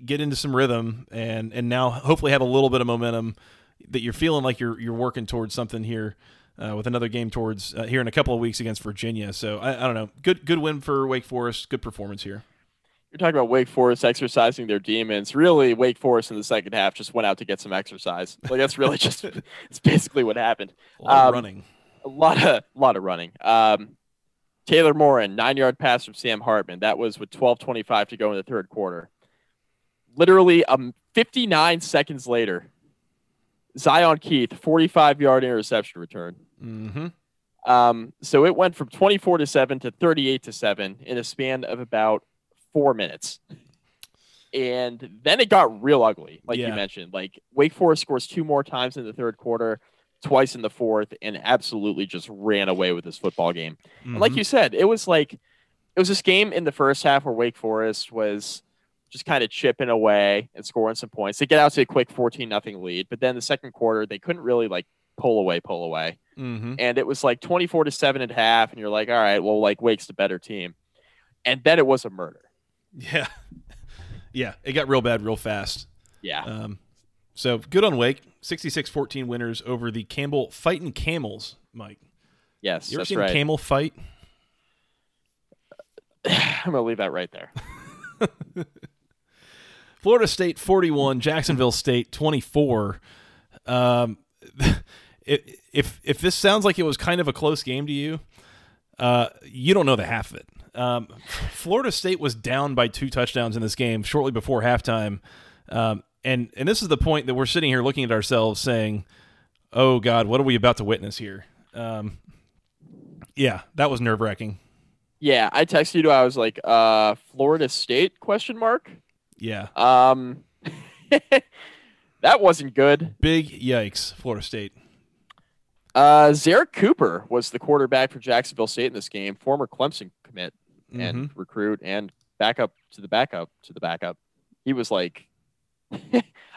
S1: get into some rhythm, and and now hopefully have a little bit of momentum that you're feeling like you're you're working towards something here uh, with another game towards uh, here in a couple of weeks against Virginia. So I, I don't know, good good win for Wake Forest, good performance here.
S2: You're talking about Wake Forest exercising their demons. Really, Wake Forest in the second half just went out to get some exercise. Like that's really just it's basically what happened.
S1: A lot of
S2: Um,
S1: running.
S2: A lot of lot of running. Um, Taylor Morin, nine yard pass from Sam Hartman. That was with 12:25 to go in the third quarter. Literally, um, 59 seconds later, Zion Keith, 45 yard interception return.
S1: Mm-hmm.
S2: Um, so it went from 24 to 7 to 38 to 7 in a span of about four minutes. And then it got real ugly, like you mentioned. Like Wake Forest scores two more times in the third quarter, twice in the fourth, and absolutely just ran away with this football game. And like you said, it was like it was this game in the first half where Wake Forest was just kind of chipping away and scoring some points. They get out to a quick 14 nothing lead, but then the second quarter they couldn't really like pull away, pull away.
S1: Mm-hmm.
S2: And it was like 24 to 7 and a half, and you're like, all right, well, like Wake's the better team. And then it was a murder.
S1: Yeah, yeah, it got real bad real fast.
S2: Yeah.
S1: Um, so good on Wake. 66-14 winners over the Campbell Fighting Camels, Mike.
S2: yes,
S1: You ever
S2: that's
S1: seen
S2: right.
S1: a camel fight?
S2: I'm going to leave that right there.
S1: Florida State 41, Jacksonville State 24. Um, if if this sounds like it was kind of a close game to you, uh, you don't know the half of it. Um, Florida State was down by two touchdowns in this game shortly before halftime, um, and and this is the point that we're sitting here looking at ourselves saying, "Oh God, what are we about to witness here?" Um, yeah, that was nerve wracking.
S2: Yeah, I texted you. I was like, uh, Florida State question mark.
S1: Yeah,
S2: Um, that wasn't good.
S1: big yikes, Florida State.
S2: Uh, Zerrick Cooper was the quarterback for Jacksonville State in this game, former Clemson commit and
S1: Mm-hmm.
S2: recruit and backup to the backup to the backup. He was like,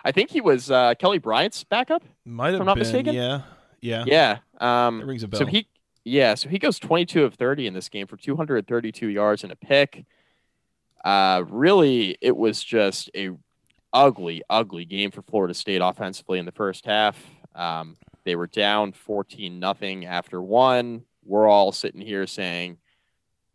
S2: I think he was uh, Kelly Bryant's backup.
S1: Might have
S2: I'm not
S1: been.
S2: mistaken?
S1: Yeah, yeah.
S2: Yeah. Um,
S1: That rings a bell.
S2: So he, yeah, so he goes 22 of 30 in this game for 232 yards and a pick. Uh, really, it was just a ugly, ugly game for Florida State offensively in the first half. Um, they were down 14 nothing after one. We're all sitting here saying,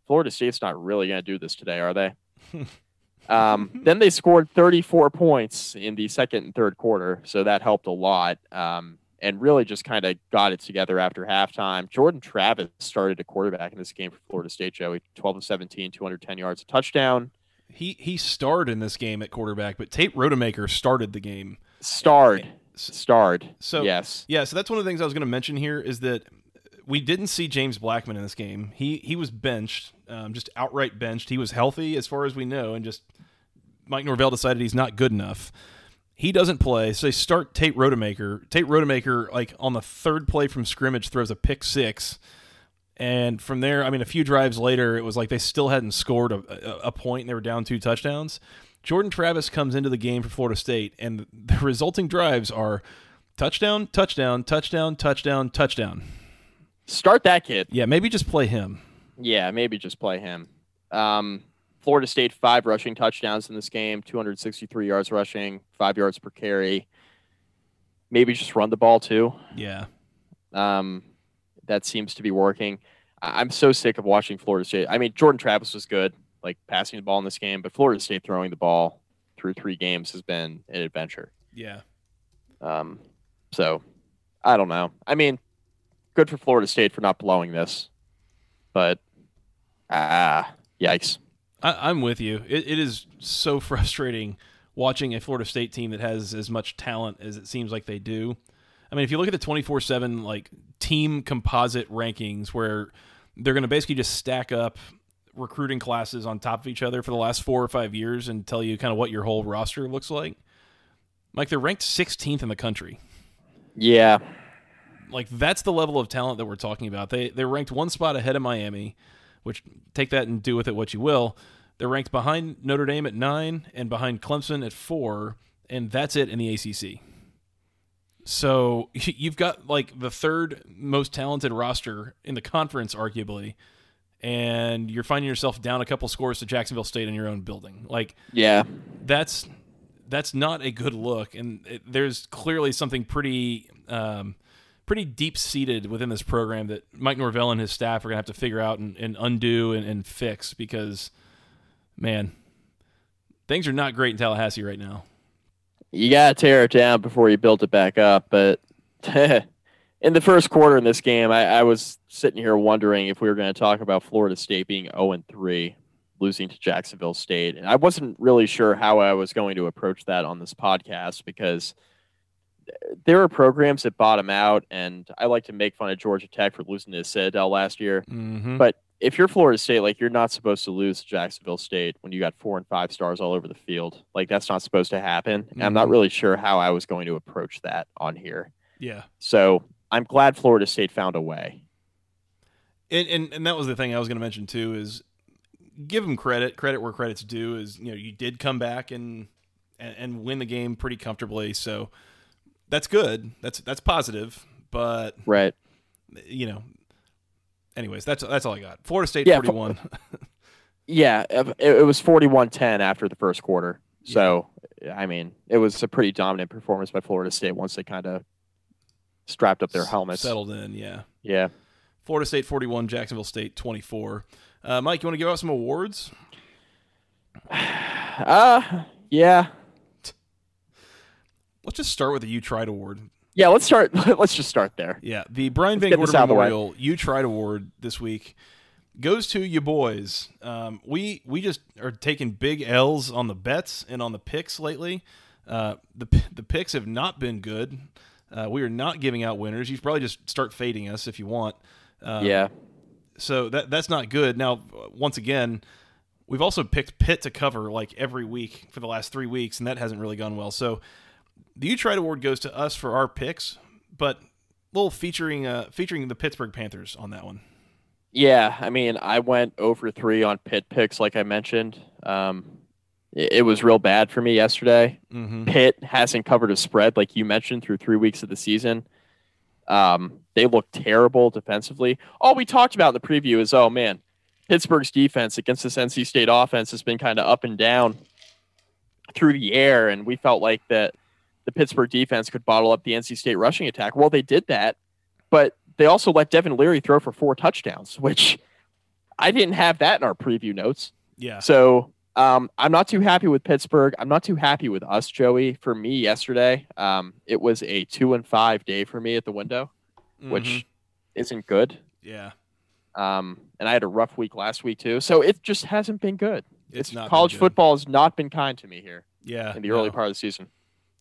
S2: Florida State's not really going to do this today, are they? um, then they scored 34 points in the second and third quarter, so that helped a lot. Um, and really just kind of got it together after halftime. Jordan Travis started a quarterback in this game for Florida State, Joey. 12 of 17, 210 yards, a touchdown.
S1: He he starred in this game at quarterback, but Tate Rodemaker started the game.
S2: Starred. Starred.
S1: So
S2: yes.
S1: Yeah, so that's one of the things I was going to mention here is that we didn't see James Blackman in this game. He he was benched, um, just outright benched. He was healthy as far as we know, and just Mike Norvell decided he's not good enough. He doesn't play, so they start Tate Rodemaker. Tate Rodemaker, like on the third play from scrimmage, throws a pick six. And from there, I mean, a few drives later, it was like they still hadn't scored a, a, a point and they were down two touchdowns. Jordan Travis comes into the game for Florida State, and the resulting drives are touchdown, touchdown, touchdown, touchdown, touchdown.
S2: Start that kid.
S1: Yeah, maybe just play him.
S2: Yeah, maybe just play him. Um, Florida State five rushing touchdowns in this game, 263 yards rushing, five yards per carry. Maybe just run the ball too.
S1: Yeah.
S2: Um, that seems to be working. I- I'm so sick of watching Florida State. I mean, Jordan Travis was good, like passing the ball in this game, but Florida State throwing the ball through three games has been an adventure.
S1: Yeah.
S2: Um, so I don't know. I mean, good for Florida State for not blowing this, but ah, yikes.
S1: I, I'm with you. It, it is so frustrating watching a Florida State team that has as much talent as it seems like they do. I mean, if you look at the 24 7 like team composite rankings where they're going to basically just stack up recruiting classes on top of each other for the last four or five years and tell you kind of what your whole roster looks like. Like they're ranked 16th in the country.
S2: Yeah,
S1: Like that's the level of talent that we're talking about. They they're ranked one spot ahead of Miami, which take that and do with it what you will. They're ranked behind Notre Dame at nine and behind Clemson at four, and that's it in the ACC. So you've got like the third most talented roster in the conference, arguably, and you're finding yourself down a couple scores to Jacksonville State in your own building. Like
S2: yeah,
S1: that's that's not a good look, and it, there's clearly something pretty um, pretty deep seated within this program that Mike Norvell and his staff are gonna have to figure out and, and undo and, and fix because, man, things are not great in Tallahassee right now.
S2: you gotta tear it down before you build it back up. But in the first quarter in this game, I, I was sitting here wondering if we were going to talk about Florida State being 0 and 3, losing to Jacksonville State, and I wasn't really sure how I was going to approach that on this podcast because there are programs that bottom out, and I like to make fun of Georgia Tech for losing to Citadel last year.
S1: Mm-hmm.
S2: But if you're Florida State, like you're not supposed to lose to Jacksonville State when you got four and five stars all over the field. Like that's not supposed to happen. And I'm not
S1: Mhm.
S2: really sure how I was going to approach that on here.
S1: yeah,
S2: So I'm glad Florida State found a way.
S1: and, and and that was the thing I was going to mention too is give them credit. Credit where credit's due. Is you know you did come back and and, and win the game pretty comfortably. So that's good. That's that's positive. But
S2: Right.
S1: you know, anyways, that's that's all I got. Florida State
S2: Yeah,
S1: forty one.
S2: Yeah. It, it was 41 10 after the first quarter. So, I mean, it was a pretty dominant performance by Florida State once they kind of strapped up their helmets.
S1: settled in. Yeah,
S2: Yeah.
S1: Florida State forty one, Jacksonville State twenty four. Uh, Mike, you want to give out some awards?
S2: Uh, yeah.
S1: Let's just start with the You Tried Award.
S2: Yeah. Let's start. Let's just start there.
S1: Yeah, the Brian
S2: Let's
S1: Van Gorder
S2: this out of the way.
S1: Memorial You Tried Award this week goes to you boys. Um, we we just are taking big L's on the bets and on the picks lately. Uh, the the picks have not been good. Uh, we are not giving out winners. You should probably just start fading us if you want. Um,
S2: yeah.
S1: So that that's not good. Now, once again, we've also picked Pitt to cover like every week for the last three weeks, and that hasn't really gone well. So the U Award goes to us for our picks, but little featuring uh, featuring the Pittsburgh Panthers on that one.
S2: Yeah, I mean, I went over three on Pitt picks, like I mentioned. Um, it, it was real bad for me yesterday.
S1: Mm-hmm.
S2: Pitt hasn't covered a spread, like you mentioned, through three weeks of the season. Um, they look terrible defensively. All we talked about in the preview is, oh man, Pittsburgh's defense against this NC State offense has been kind of up and down through the air, and we felt like that the Pittsburgh defense could bottle up the NC State rushing attack. Well, they did that, but they also let Devin Leary throw for four touchdowns, which I didn't have that in our preview notes.
S1: Yeah,
S2: So Um, I'm not too happy with Pittsburgh. I'm not too happy with us, Joey. For me, yesterday, um, it was a two and five day for me at the window, which
S1: Mhm.
S2: isn't good.
S1: yeah,
S2: Um, and I had a rough week last week too, so it just hasn't been good.
S1: it's not
S2: college football has not been kind to me here
S1: Yeah,
S2: in the early part of the season.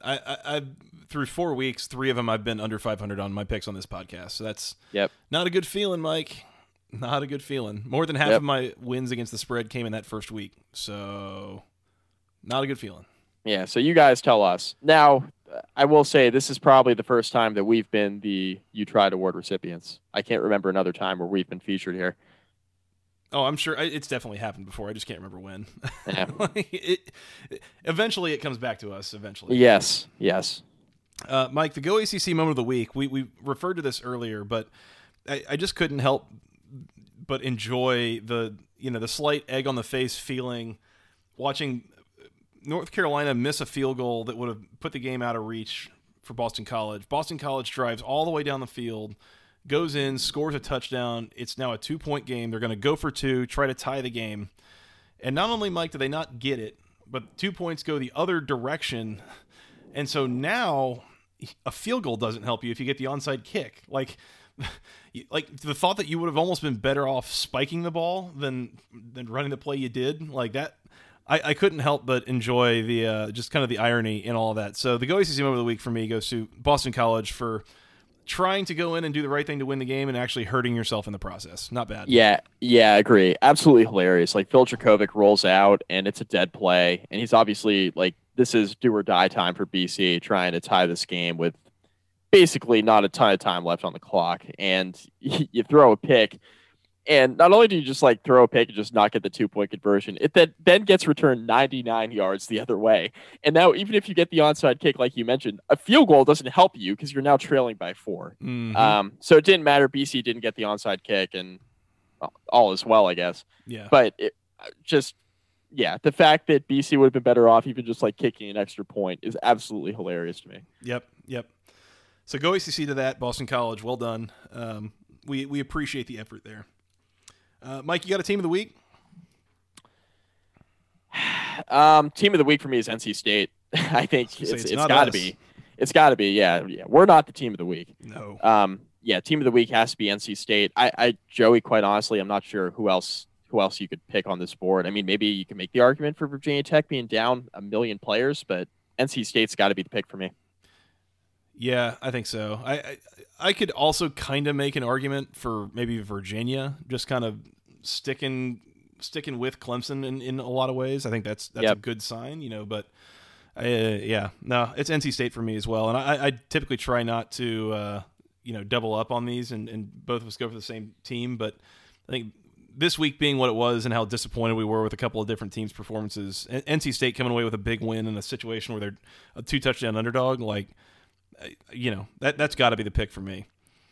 S1: I, I, I through four weeks, three of them I've been under 500 on my picks on this podcast. So that's
S2: Yep.
S1: not a good feeling, Mike. Not a good feeling. More than half
S2: Yep.
S1: of my wins against the spread came in that first week, so not a good feeling.
S2: Yeah, so you guys tell us. Now, I will say this is probably the first time that we've been the You Tried Award recipients. I can't remember another time where we've been featured here.
S1: Oh, I'm sure it's definitely happened before. I just can't remember when.
S2: Yeah.
S1: Like, it, eventually, it comes back to us. Eventually,
S2: Yes, yes.
S1: Uh, Mike, the Go ACC moment of the week. We we referred to this earlier, but I, I just couldn't help but enjoy the you know the slight egg on the face feeling watching North Carolina miss a field goal that would have put the game out of reach for Boston College. Boston College drives all the way down the field, goes in, scores a touchdown. It's now a two point game. They're going to go for two, try to tie the game. And not only, Mike, do they not get it, but two points go the other direction. And so now a field goal doesn't help you if you get the onside kick. Like, like the thought that you would have almost been better off spiking the ball than than running the play you did, like that. I, I couldn't help but enjoy the uh, just kind of the irony in all of that. So the Go ACC moment of the week for me goes to Boston College for trying to go in and do the right thing to win the game and actually hurting yourself in the process. Not bad.
S2: Yeah, yeah, I agree. Absolutely hilarious. Like Phil Jurkovec rolls out and it's a dead play, and he's obviously like this is do or die time for BC trying to tie this game with basically not a ton of time left on the clock, and you throw a pick. And not only do you just like throw a pick and just not get the two point conversion, it then then gets returned 99 yards the other way. And now even if you get the onside kick, like you mentioned, a field goal doesn't help you because you're now trailing by 4
S1: Mhm.
S2: Um, so it didn't matter. BC didn't get the onside kick, and well, all is well, I guess.
S1: yeah.
S2: But it uh, just, yeah, the fact that BC would have been better off even just like kicking an extra point is absolutely hilarious to me.
S1: Yep, yep. So go ACC to that Boston College. Well done. Um, we we appreciate the effort there. Uh, Mike, you got a team of the week?
S2: Um, team of the week for me is NC State. I think
S1: I
S2: it's,
S1: it's
S2: it's got to be. It's got to be. Yeah, yeah. We're not the team of the week.
S1: No.
S2: Um, yeah, team of the week has to be NC State. I, I, Joey, quite honestly, I'm not sure who else who else you could pick on this board. I mean, maybe you can make the argument for Virginia Tech being down a million players, but NC State's got to be the pick for me.
S1: Yeah, I think so. I I, I could also kind of make an argument for maybe Virginia, just kind of sticking sticking with Clemson in, in a lot of ways. I think that's that's a good sign, you know. But uh, yeah, no, it's NC State for me as well. And I, I typically try not to uh, you know double up on these, and, and both of us go for the same team. But I think this week being what it was, and how disappointed we were with a couple of different teams' performances, NC State coming away with a big win in a situation where they're a two touchdown underdog, like you know that that's got to be the pick for me.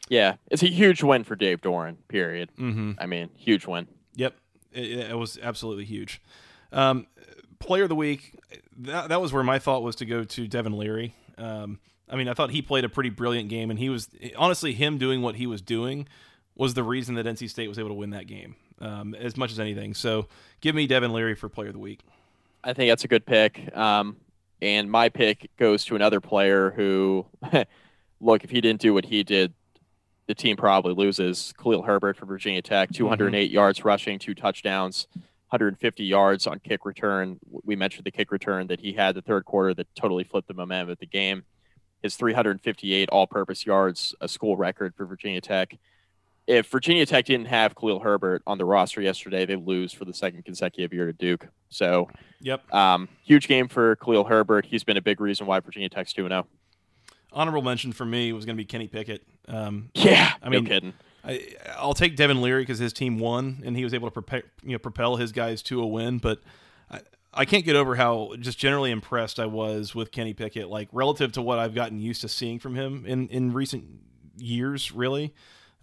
S2: Yeah, it's a huge win for Dave Doeren. Period.
S1: Mm-hmm.
S2: I mean, huge win.
S1: Yep, it, it was absolutely huge. Um, player of the week, that, that was where my thought was to go to Devin Leary. Um, I mean, I thought he played a pretty brilliant game, and he was honestly him doing what he was doing was the reason that NC State was able to win that game um, as much as anything. So, give me Devin Leary for player of the week.
S2: I think that's a good pick. Um, and my pick goes to another player who, look, if he didn't do what he did, the team probably loses. Khalil Herbert for Virginia Tech, mm-hmm. 208 yards rushing, two touchdowns, 150 yards on kick return. We mentioned the kick return that he had the third quarter that totally flipped the momentum of the game. His 358 all-purpose yards, a school record for Virginia Tech. If Virginia Tech didn't have Khalil Herbert on the roster yesterday, they lose for the second consecutive year to Duke. So
S1: Yep.
S2: um, huge game for Khalil Herbert. He's been a big reason why Virginia Tech's 2 0.
S1: Honorable mention for me was going to be Kenny Pickett. Um,
S2: Yeah,
S1: I mean-
S2: no kidding.
S1: I, I'll take Devin Leary because his team won and he was able to propel, you know, propel his guys to a win. But I, I can't get over how just generally impressed I was with Kenny Pickett, like relative to what I've gotten used to seeing from him in, in recent years, really.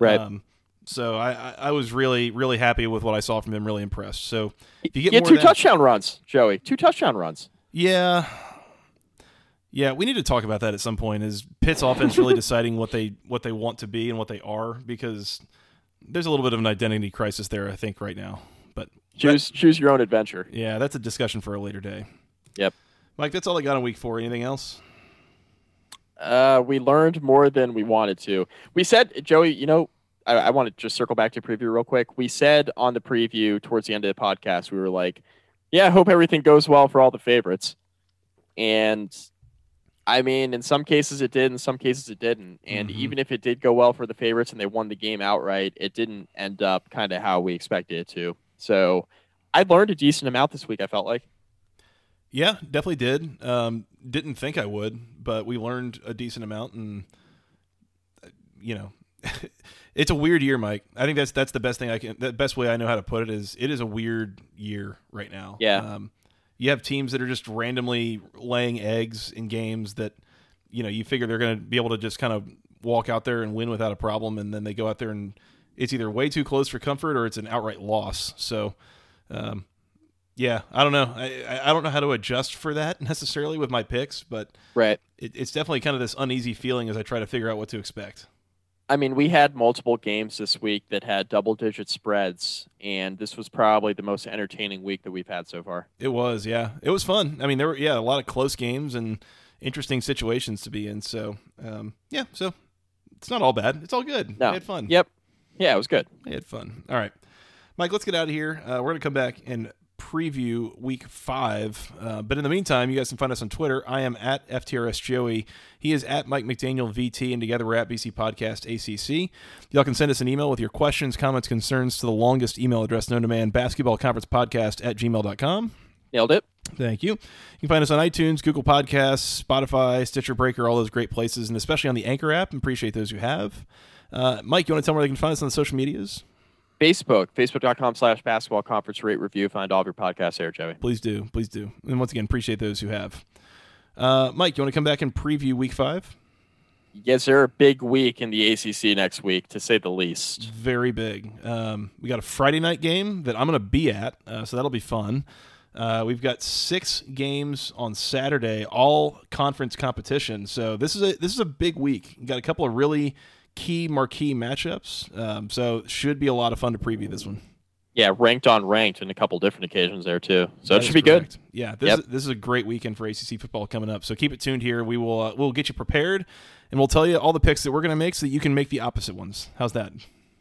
S2: Right.
S1: Um, so I, I, I was really, really happy with what I saw from him. Really impressed. So if you get
S2: two touchdown runs, Joey. Two touchdown runs.
S1: yeah. Yeah, we need to talk about that at some point. Is Pitt's offense really deciding what they what they want to be and what they are? Because there's a little bit of an identity crisis there, I think, right now. But
S2: Choose choose your own adventure.
S1: Yeah, that's a discussion for a later day.
S2: Yep.
S1: Mike, that's all I got on week four. Anything else?
S2: Uh, we learned more than we wanted to. We said, Joey, you know, I, I want to just circle back to preview real quick. We said on the preview towards the end of the podcast, we were like, yeah, I hope everything goes well for all the favorites. And I mean, in some cases it did, in some cases it didn't. And
S1: Mhm.
S2: even if it did go well for the favorites and they won the game outright, it didn't end up kind of how we expected it to. So I learned a decent amount this week, I felt like.
S1: Yeah, definitely did. Um, didn't think I would, but we learned a decent amount, and uh, you know, it's a weird year, Mike. I think that's that's the best thing I can. The best way I know how to put it is it is a weird year right now.
S2: Yeah.
S1: Um, you have teams that are just randomly laying eggs in games that you know you figure they're going to be able to just kind of walk out there and win without a problem, and then they go out there and it's either way too close for comfort or it's an outright loss. So. Um, yeah, I don't know. I, I- I don't know how to adjust for that necessarily with my picks, but
S2: Right.
S1: it, it's definitely kind of this uneasy feeling as I try to figure out what to expect.
S2: I mean, we had multiple games this week that had double digit spreads, and this was probably the most entertaining week that we've had so far.
S1: It was, yeah, it was fun. I mean, there were yeah a lot of close games and interesting situations to be in. So um, yeah, so it's not all bad. It's all good.
S2: No.
S1: I had fun.
S2: Yep. Yeah, it was good.
S1: I had fun. All right, Mike, let's get out of here. Uh, we're gonna come back and preview week five. Uh, but in the meantime, you guys can find us on Twitter. I am at FTRS Joey. He is at Mike McDaniel VT, and together we're at BC Podcast ACC. Y'all can send us an email with your questions, comments, concerns to the longest email address known to man, basketball conference podcast at gmail.com.
S2: Nailed it.
S1: Thank you. You can find us on iTunes, Google Podcasts, Spotify, Stitcher Breaker, all those great places, and especially on the Anchor app. Appreciate those who have. Uh, Mike, you want to tell them where they can find us on the social medias?
S2: Facebook, facebook.com slash basketball conference rate review. Find all of your podcasts there, Joey.
S1: Please do. Please do. And once again, appreciate those who have. Uh, Mike, you want to come back and preview week five?
S2: Yes, sir. Big week in the ACC next week, to say the least.
S1: Very big. Um, we got a Friday night game that I'm going to be at, uh, so that'll be fun. Uh, we've got six games on Saturday, all conference competition. So this is a this is a big week. You got a couple of really key marquee matchups. Um, so should be a lot of fun to preview this one.
S2: Yeah, ranked on ranked in a couple different occasions there, too. So
S1: That
S2: it should be good.
S1: Yeah, this
S2: Yep.
S1: is, this is a great weekend for ACC football coming up. So keep it tuned here. We will uh, we'll get you prepared, and we'll tell you all the picks that we're going to make so that you can make the opposite ones. How's that?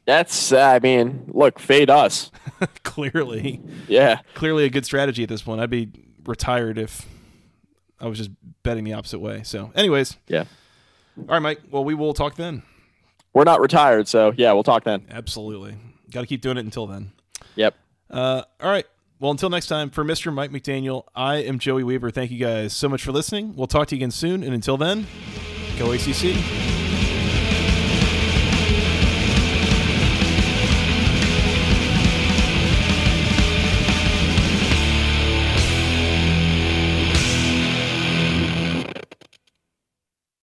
S2: That's, uh, I mean, look, fade us.
S1: clearly,
S2: Yeah.
S1: clearly a good strategy at this point. I'd be retired if I was just betting the opposite way. So, anyways,
S2: Yeah.
S1: all right, Mike. Well, we will talk then.
S2: We're not retired, so yeah, we'll talk then.
S1: Absolutely, got to keep doing it until then.
S2: Yep.
S1: Uh, all right. Well, until next time, for Mr. Mike McDaniel, I am Joey Weaver. Thank you guys so much for listening. We'll talk to you again soon, and until then, go ACC.